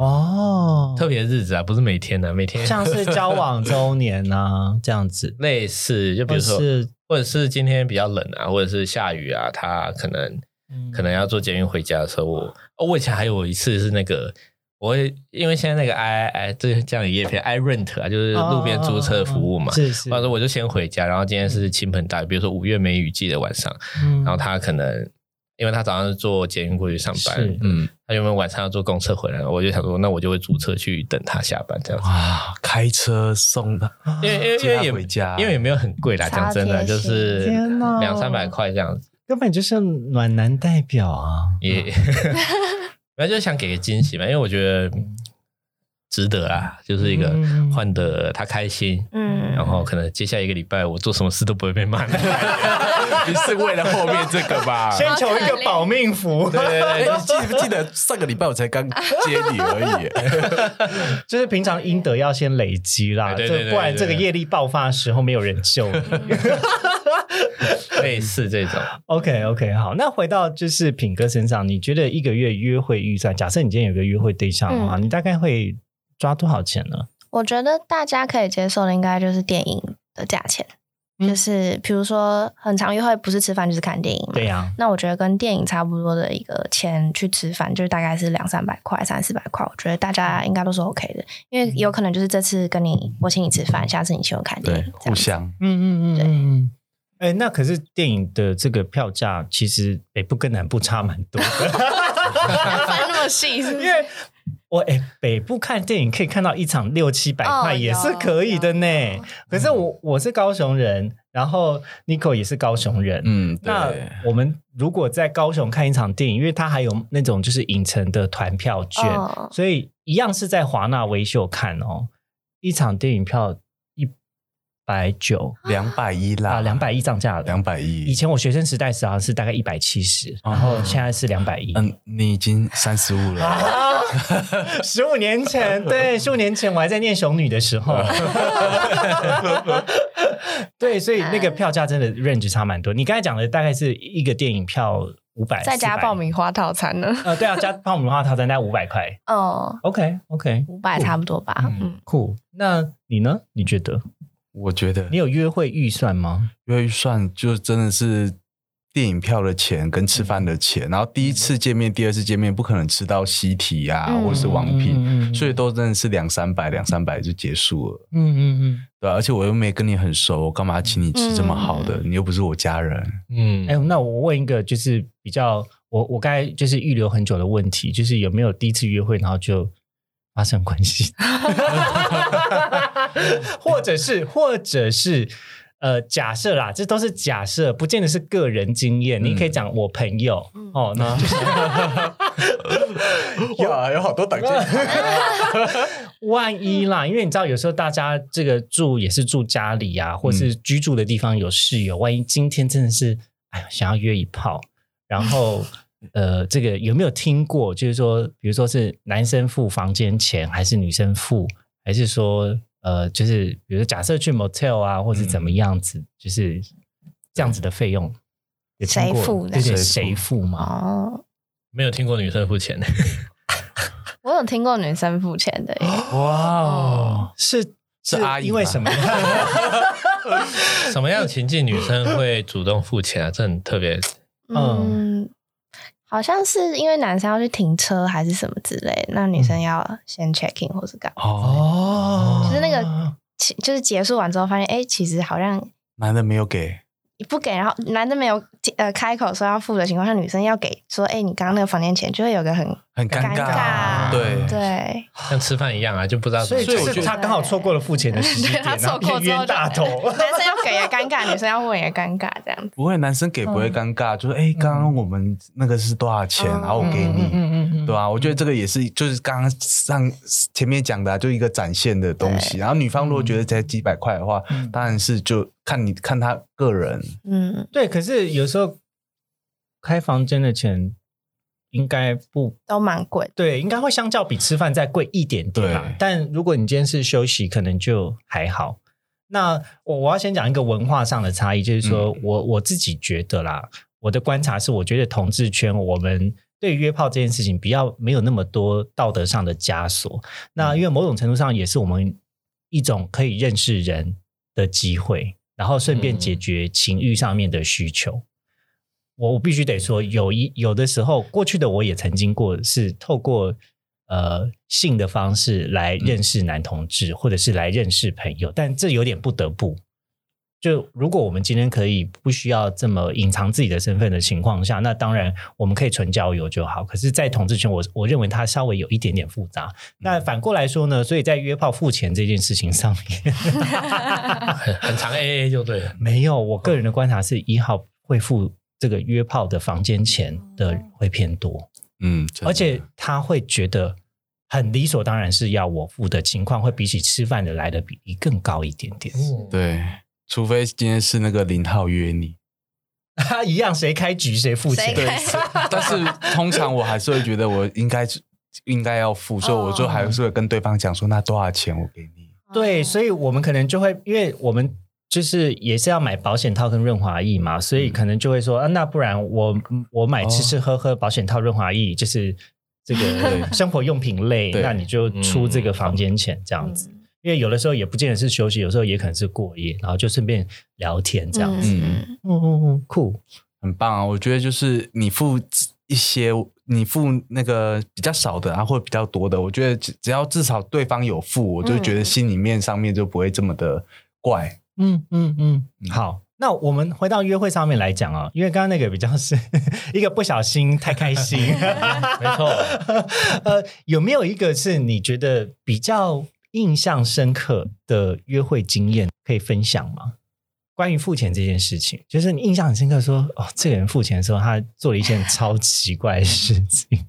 哦，特别日子啊，不是每天的、每天。像是交往周年啊 这样子，类似，就比如说，是或者是今天比较冷啊，或者是下雨啊，他可能嗯。可能要坐捷运回家的时候，我哦，我以前还有一次是那个，我会因为现在那个 i i 这这样的叶片 i rent 啊，就是路边租车服务嘛，是是，或者说我就先回家，然后今天是倾盆大雨，比如说五月梅雨季的晚上，嗯。然后他可能因为他早上是坐捷运过去上班，嗯，他原本晚上要坐公车回来，我就想说，那我就会租车去等他下班这样子。哇，开车送他，因为因为 也回家，因为也没有很贵啦，超讲真的，就是两三百块这样子，根本就是暖男代表啊！也 反正就是想给个惊喜嘛，因为我觉得值得啊，就是一个嗯换得他开心，嗯，然后可能接下来一个礼拜我做什么事都不会被骂。你是为了后面这个吧？先求一个保命符，对对哎，对，你记不记得上个礼拜我才刚接你而已？就是平常阴德要先累积啦，对对不然这个业力爆发的时候没有人救你。类似这种，OK OK，好，那回到就是品哥身上，你觉得一个月约会预算，假设你今天有个约会对象的话，嗯你大概会抓多少钱呢？我觉得大家可以接受的应该就是电影的价钱，嗯就是比如说很常约会不是吃饭就是看电影嘛。对呀、那我觉得跟电影差不多的一个钱去吃饭，就是大概是两三百块、三四百块，我觉得大家应该都是 OK 的，因为有可能就是这次跟你我请你吃饭，下次你请我看电影。互相。嗯嗯嗯对嗯。哎、那可是电影的这个票价，其实北部跟南部差蛮多的。分那么细，是不是？因为我哎、北部看电影可以看到一场六七百块哦也是可以的呢。有可是我我是高雄人，然后 Nico 也是高雄人，嗯，那，我们如果在高雄看一场电影，因为它还有那种就是影城的团票券，哦。所以一样是在华纳微秀看哦，一场电影票一百九两百一啦，啊，两百一涨价了。两百一。以前我学生时代时好像是大概一百七十，然后现在是两百一。嗯，你已经三十五了，啊，十五年前，对，十五年前我还在念熊女的时候，对，所以那个票价真的 range 差蛮多。你刚才讲的大概是一个电影票五百，再加爆米花套餐呢？呃，对啊，加爆米花套餐大概五百块。哦，OK OK，五百差不多吧。嗯，酷。那你呢？你觉得我觉得你有约会预算吗？约会预算就真的是电影票的钱跟吃饭的钱，然后第一次见面、第二次见面不可能吃到西提啊，嗯或者是王品，嗯所以都真的是两三百、两三百就结束了。嗯嗯嗯。对啊、而且我又没跟你很熟，我干嘛请你吃这么好的？你又不是我家人。嗯哎、，那我问一个，就是比较我我刚才就是预留很久的问题，就是有没有第一次约会然后就发生关系，或者是或者是呃假设啦，这都是假设，不见得是个人经验，你可以讲我朋友、哦，那就是 哇，有好多等级。万一啦，因为你知道，有时候大家这个住也是住家里啊，或是居住的地方有室友，万一今天真的是哎呀想要约一炮，然后呃，这个有没有听过？就是说，比如说是男生付房间钱，还是女生付，还是说呃，就是比如说假设去 motel 啊，或者怎么样子，就是这样子的费用。谁付的对对，谁谁付嘛？哦，没有听过女生付钱的，我有听过女生付钱的耶，哇哦，是是阿姨因为什么？什么样的情境女生会主动付钱啊？这很特别。嗯，好像是因为男生要去停车还是什么之类，那女生要先 check in 或是干嘛，哦，哦。就是那个其就是结束完之后发现，哎，其实好像男的没有给，不给，然后男的没有呃开口说要付的情况下，女生要给说，哎，你刚刚那个房间钱，就会有个很很尴尴尬。对对，像吃饭一样啊，就不知道所以就做。是他刚好错过了付钱的时对间点，他错过冤大头。男生要给也尴尬，女生要问也尴尬，这样子。不会，男生给不会尴尬，就是哎，刚刚我们那个是多少钱，嗯然后我给你，嗯对啊，我觉得这个也是，就是刚刚上前面讲的、啊，就一个展现的东西。然后女方如果觉得才几百块的话，嗯当然是就看你看他个人。嗯，对，可是有时候开房间的钱应该不都蛮贵的。对，应该会相较比吃饭再贵一点点啦。但如果你今天是休息，可能就还好。那我我要先讲一个文化上的差异，就是说、我我自己觉得啦，我的观察是，我觉得同志圈我们对约炮这件事情比较没有那么多道德上的枷锁。那因为某种程度上也是我们一种可以认识人的机会，然后顺便解决情欲上面的需求。我我必须得说，有一有的时候，过去的我也曾经过，是透过呃性的方式来认识男同志，或者是来认识朋友，但这有点不得不。就如果我们今天可以不需要这么隐藏自己的身份的情况下，那当然我们可以纯交友就好。可是，在统治权，我我认为它稍微有一点点复杂。那反过来说呢？所以在约炮付钱这件事情上面，很很长 A A 就对了。没有。我个人的观察是一号会付这个约炮的房间钱的会偏多，嗯，而且他会觉得很理所当然是要我付的情况，会比起吃饭的来的比例更高一点点。对，除非今天是那个零号约你，他 一样，谁开局谁付钱。对但是通常我还是会觉得我应该应该要付，所以我就还是会跟对方讲说，那多少钱我给你。对，所以我们可能就会，因为我们就是也是要买保险套跟润滑液嘛，所以可能就会说啊，那不然我我买吃吃喝喝保险套、润滑液，就是这个 生活用品类，那你就出这个房间钱这样子。因为有的时候也不见得是休息，有时候也可能是过夜，然后就顺便聊天这样子。嗯嗯嗯嗯，酷。很棒啊！我觉得就是你付一些，你付那个比较少的啊，或者比较多的，我觉得只只要至少对方有付，我就觉得心里面上面就不会这么的怪。嗯嗯嗯，好。那我们回到约会上面来讲啊，因为刚刚那个比较是 一个不小心太开心，没错。呃，有没有一个是你觉得比较印象深刻的约会经验可以分享吗？关于付钱这件事情，就是你印象很深刻说，哦，这个人付钱的时候，他做了一件超奇怪的事情。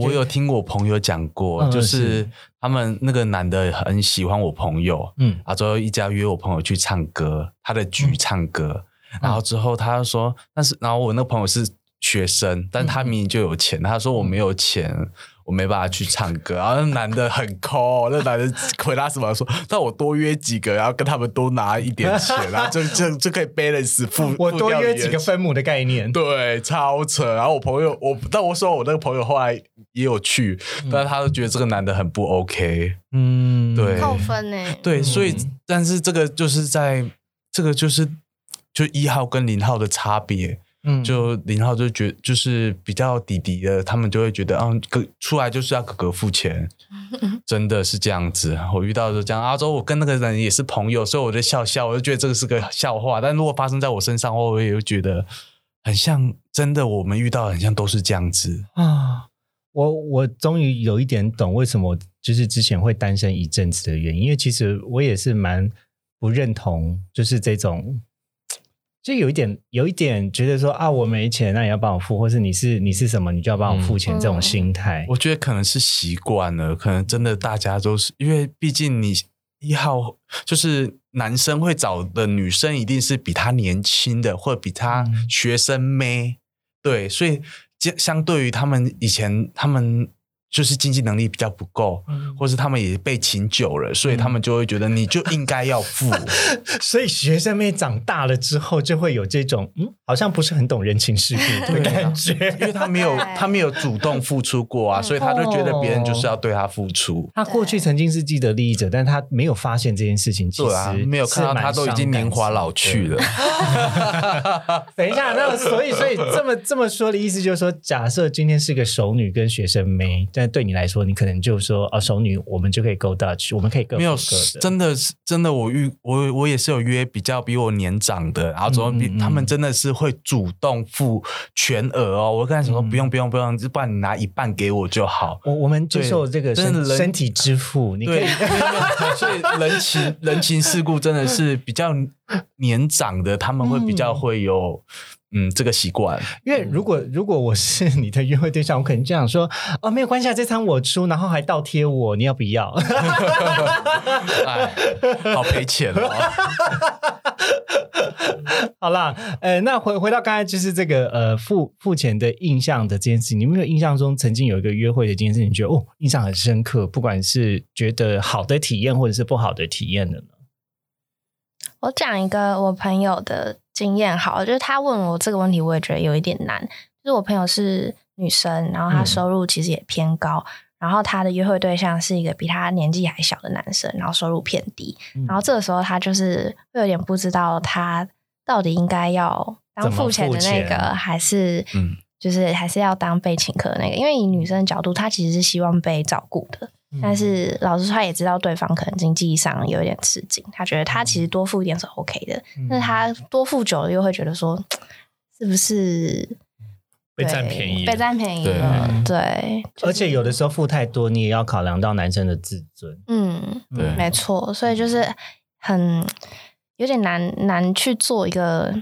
我有听我朋友讲过，嗯就是是他们那个男的很喜欢我朋友，嗯。啊，之后一家约我朋友去唱歌，他的局唱歌，然后之后他就说，但是然后我那个朋友是学生，但他明明就有钱，他说我没有钱，我没办法去唱歌，然后那男的很抠，那男的回答什么说，那我多约几个，然后跟他们多拿一点钱，然 后就就就可以 balance 付，我多约几个分母的概念。对，超扯。然后我朋友，我但我说我那个朋友后来也有去，但是他都觉得这个男的很不 OK。嗯，对扣分呢？对，所以但是这个就是在这个就是就一号跟零号的差别。嗯就零号就觉就是比较弟弟的，他们就会觉得，嗯，哥出来就是要哥哥付钱，真的是这样子。我遇到的就这样，啊，之后我跟那个人也是朋友，所以我就笑笑，我就觉得这个是个笑话。但如果发生在我身上，我也会觉得很像真的，我们遇到的很像都是这样子。啊，我我终于有一点懂为什么就是之前会单身一阵子的原因，因为其实我也是蛮不认同，就是这种。就有一点，有一点觉得说啊，我没钱，那你要帮我付，或是你是你是什么，你就要帮我付钱，嗯这种心态。我觉得可能是习惯了，可能真的大家都是因为毕竟你一号就是男生会找的女生一定是比他年轻的，或者比他嗯学生妹，对，所以相相对于他们以前他们。就是经济能力比较不够，嗯或是他们也被请久了，所以他们就会觉得你就应该要付。所以学生妹长大了之后，就会有这种嗯，好像不是很懂人情世故的感觉。因为他没有对他没有主动付出过啊，所以他就觉得别人就是要对他付出。他过去曾经是既得利益者，但他没有发现这件事情，其实对啊，没有看到他都已经年华老去了。等一下，那所以所以这么这么说的意思就是说，假设今天是个熟女跟学生妹，但对你来说，你可能就说哦，熟女我们就可以 go Dutch，我们可以各付没有。真的是真的，我遇我我也是有约比较比我年长的，然后怎么比嗯嗯嗯他们真的是会主动付全额哦。我跟他说嗯不用不用不用，不然你拿一半给我就好。我我们接受这个身身体支付，你可对，以 所以人情人情世故真的是比较年长的，他们会比较会有嗯这个习惯。因为如果如果我是你的约会对象，我可能这样说哦，没有关系啊，这餐我出，然后还倒贴我，你要不要？哎，好赔钱哦。好啦，呃，那回回到刚才就是这个呃付付钱的印象的这件事情，你有没有印象中曾经有一个约会的这件事情，你觉得哦印象很深刻，不管是觉得好的体验或者是不好的体验的呢？我讲一个我朋友的经验好了，就是他问我这个问题，我也觉得有一点难。就是我朋友是女生，然后她嗯收入其实也偏高，然后她的约会对象是一个比她年纪还小的男生，然后收入偏低，嗯。然后这个时候她就是会有点不知道他到底应该要当付钱的那个，还是嗯就是还是要当被请客的那个，因为以女生的角度，她其实是希望被照顾的。但是老实说，她也知道对方可能经济上有一点吃紧，他觉得他其实多付一点是 OK 的，但是她多付久了又会觉得说，是不是被占便宜了被占便宜了？对，就是而且有的时候付太多，你也要考量到男生的自尊。嗯，对没错，所以就是很有点难难去做一个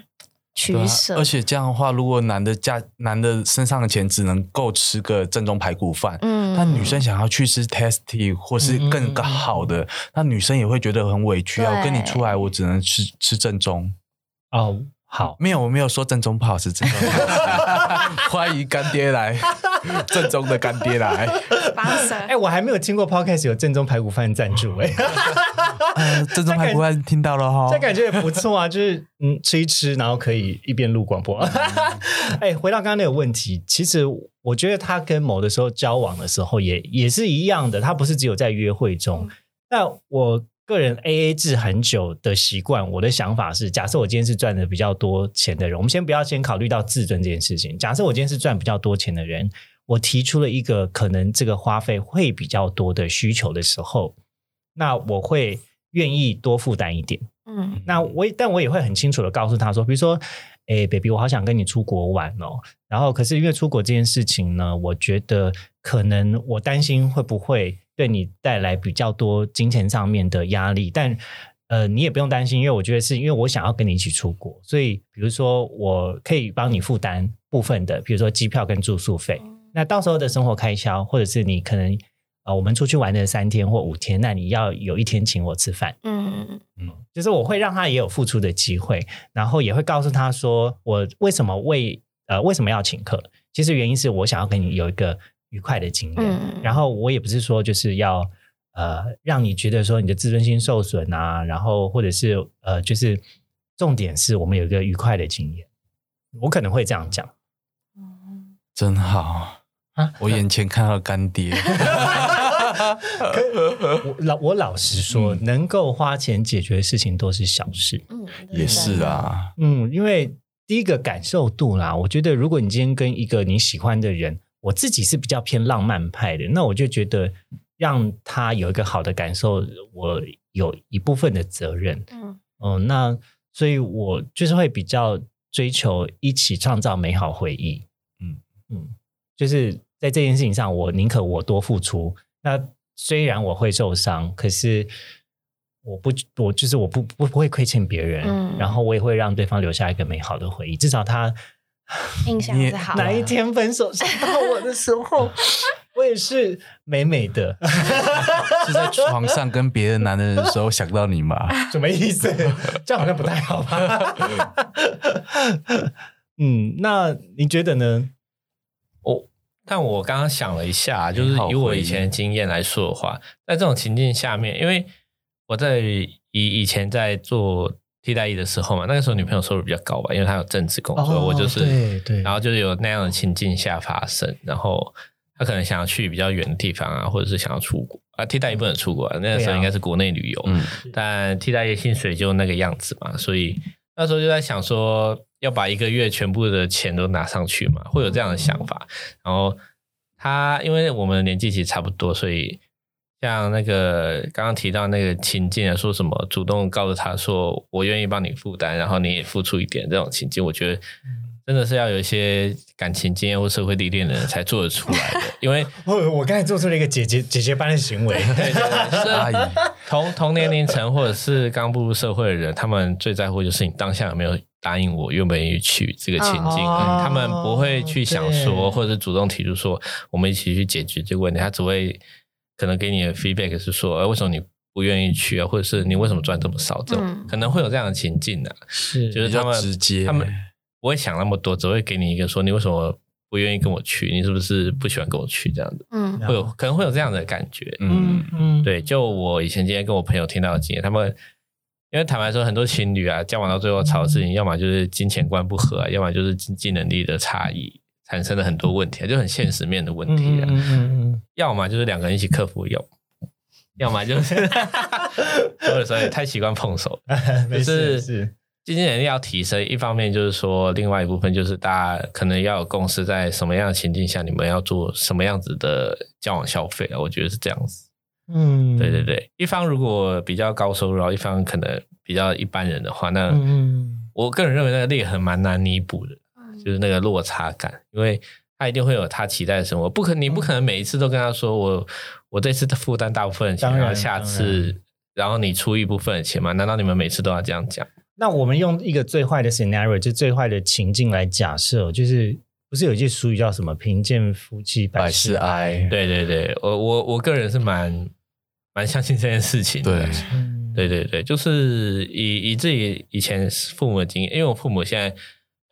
取舍，而且这样的话，如果男的价男的身上的钱只能够吃个正宗排骨饭，嗯那女生想要去吃 tasty 或是更更好的，那女生也会觉得很委屈啊！我跟你出来，我只能吃吃正宗。哦，好，没有，我没有说正宗不好吃，正宗。欢迎干爹来，正宗的干爹来。哎，我还没有听过 podcast 有正宗排骨饭赞助哎，呃，正宗排骨饭听到了哈这。感觉也不错啊，就是嗯吃一吃，然后可以一边录广播。哎，回到刚刚那个问题，其实我觉得他跟某的时候交往的时候也也是一样的，他不是只有在约会中。那我个人 A A 制很久的习惯，我的想法是，假设我今天是赚的比较多钱的人，我们先不要先考虑到自尊这件事情。假设我今天是赚比较多钱的人，我提出了一个可能这个花费会比较多的需求的时候，那我会愿意多负担一点。嗯那我也，但我也会很清楚的告诉他说，比如说，哎，baby，我好想跟你出国玩哦。然后，可是因为出国这件事情呢，我觉得可能我担心会不会对你带来比较多金钱上面的压力，但。呃，你也不用担心，因为我觉得是因为我想要跟你一起出国，所以比如说我可以帮你负担部分的，比如说机票跟住宿费。那到时候的生活开销，或者是你可能呃我们出去玩的三天或五天，那你要有一天请我吃饭。嗯就是我会让他也有付出的机会，然后也会告诉他说，我为什么为呃为什么要请客？其实原因是我想要跟你有一个愉快的经验，嗯。然后我也不是说就是要呃让你觉得说你的自尊心受损啊，然后或者是呃就是重点是我们有一个愉快的经验，我可能会这样讲。真好。啊？我眼前看到干爹，我老我老实说，能够花钱解决的事情都是小事。嗯，也是啊，嗯，因为第一个感受度啦，我觉得如果你今天跟一个你喜欢的人，我自己是比较偏浪漫派的，那我就觉得让他有一个好的感受，我有一部分的责任。嗯嗯，那所以我就是会比较追求一起创造美好回忆。嗯嗯嗯，就是在这件事情上，我宁可我多付出。那虽然我会受伤，可是我不，我就是我不不不会亏欠别人，嗯然后我也会让对方留下一个美好的回忆。至少他 印象你是好。哪一天分手想到我的时候，我也是美美的。是在床上跟别的男人的时候想到你吗？什么意思？这样好像不太好吧？嗯，那你觉得呢？我但我刚刚想了一下，就是以我以前的经验来说的话，在这种情境下面，因为我在以以前在做替代役的时候嘛，那个时候女朋友收入比较高吧，因为她有正职工作，我就是哦对对，然后就是有那样的情境下发生，然后她可能想要去比较远的地方啊，或者是想要出国啊，替代役不能出国、啊，那个时候应该是国内旅游，嗯，但替代役薪水就那个样子嘛，所以那时候就在想说，要把一个月全部的钱都拿上去嘛，会有这样的想法。然后他因为我们年纪其实差不多，所以像那个刚刚提到那个情境啊，说什么主动告诉他说我愿意帮你负担，然后你也付出一点这种情境，我觉得。真的是要有一些感情经验或社会历练的人才做得出来的，因为 我我刚才做出了一个姐姐姐姐般的行为。对对对，是阿姨，同同年龄层或者是刚步入社会的人，他们最在乎就是你当下有没有答应我愿不愿意去这个情境，哦嗯他们不会去想对说，或者是主动提出说我们一起去解决这个问题，他只会可能给你的 feedback 是说，呃，为什么你不愿意去啊，或者是你为什么赚这么少，这种、嗯。可能会有这样的情境啊，是。就是他们直接。他们不会想那么多，只会给你一个说你为什么不愿意跟我去，你是不是不喜欢跟我去这样子，嗯。会有可能会有这样的感觉，嗯，嗯，对，就我以前今天跟我朋友听到的经验，他们因为坦白说，很多情侣啊，交往到最后吵的事情，要么就是金钱观不合、啊，要么就是经济能力的差异，产生了很多问题啊，就很现实面的问题啊。嗯嗯嗯要么就是两个人一起克服，有 要么就是，或者说也太习惯碰手了，嗯，没事就是是，经济能力要提升，一方面就是说，另外一部分就是大家可能要有共识，在什么样的情境下，你们要做什么样子的交往消费啊？我觉得是这样子。嗯，对对对，一方如果比较高收入，然后一方可能比较一般人的话，那嗯我个人认为那个裂痕蛮难弥补的，就是那个落差感，因为他一定会有他期待的生活，不可你不可能每一次都跟他说我我这次负担大部分的钱，然然后下次然后你出一部分的钱嘛？难道你们每次都要这样讲？那我们用一个最坏的 scenario，就最坏的情境来假设，就是不是有一句俗语叫什么“贫贱夫妻百百事事哀哀”？对对对，我我我个人是蛮蛮相信这件事情的。对嗯，对对对，就是以以自己以前父母的经验，因为我父母现在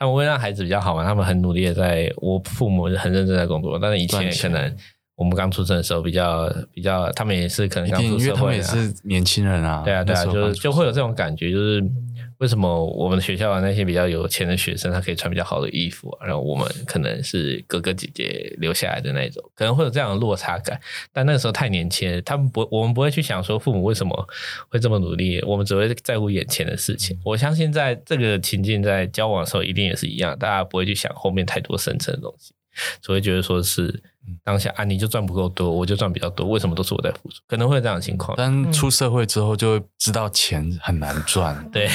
他们为了让孩子比较好嘛，他们很努力的在，我父母很认真在工作，但是以前可能我们刚出生的时候比较比较，他们也是可能刚出因为他们也是年轻人啊。对啊，对啊，就是就会有这种感觉，就是为什么我们学校的那些比较有钱的学生，他可以穿比较好的衣服、然后我们可能是哥哥姐姐留下来的那种，可能会有这样的落差感。但那个时候太年轻，他们不，我们不会去想说父母为什么会这么努力，我们只会在乎眼前的事情。我相信在这个情境在交往的时候，一定也是一样，大家不会去想后面太多深层的东西，只会觉得说是当下啊，你就赚不够多，我就赚比较多，为什么都是我在付出？可能会有这样的情况。但出社会之后就会知道钱很难赚，对。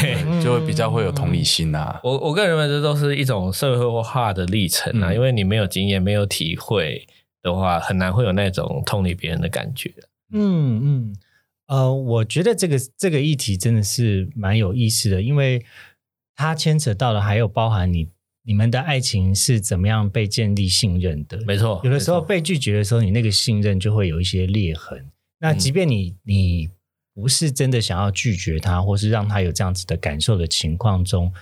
就会比较会有同理心啊。我我个人认为这都是一种社会化的历程啊，嗯因为你没有经验、没有体会的话，很难会有那种同理别人的感觉。嗯嗯，呃，我觉得这个这个议题真的是蛮有意思的，因为它牵扯到了还有包含你你们的爱情是怎么样被建立信任的。没错，有的时候被拒绝的时候，你那个信任就会有一些裂痕。那嗯即便你、你不是真的想要拒绝他，或是让他有这样子的感受的情况中，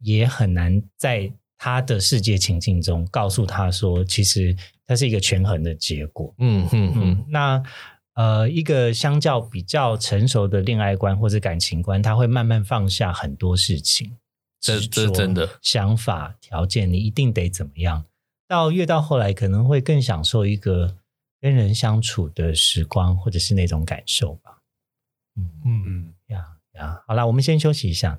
也很难在他的世界情境中告诉他说，其实它是一个权衡的结果。嗯嗯嗯嗯，那呃，一个相较比较成熟的恋爱观或者感情观，他会慢慢放下很多事情，这执着这真的想法条件，你一定得怎么样？到越到后来，可能会更享受一个跟人相处的时光，或者是那种感受吧。嗯嗯，嗯，呀呀，好啦，我们先休息一下。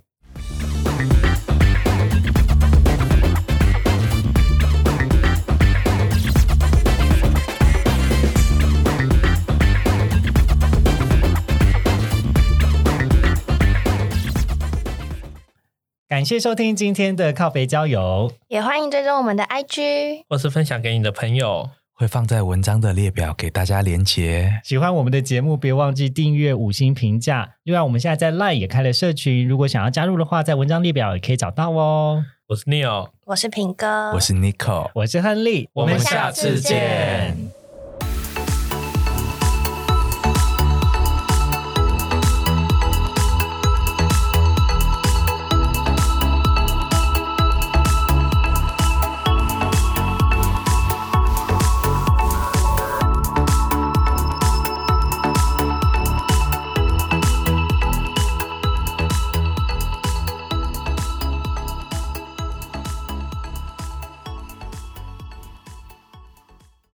感谢收听今天的靠北郊游。也欢迎追踪我们的 IG。或是分享给你的朋友。会放在文章的列表给大家连结。喜欢我们的节目，别忘记订阅、五星评价。另外，我们现在在 LINE 也开了社群，如果想要加入的话，在文章列表也可以找到哦。我是 Neil，我是平哥，我是 Nico。我是亨利，我们下次见。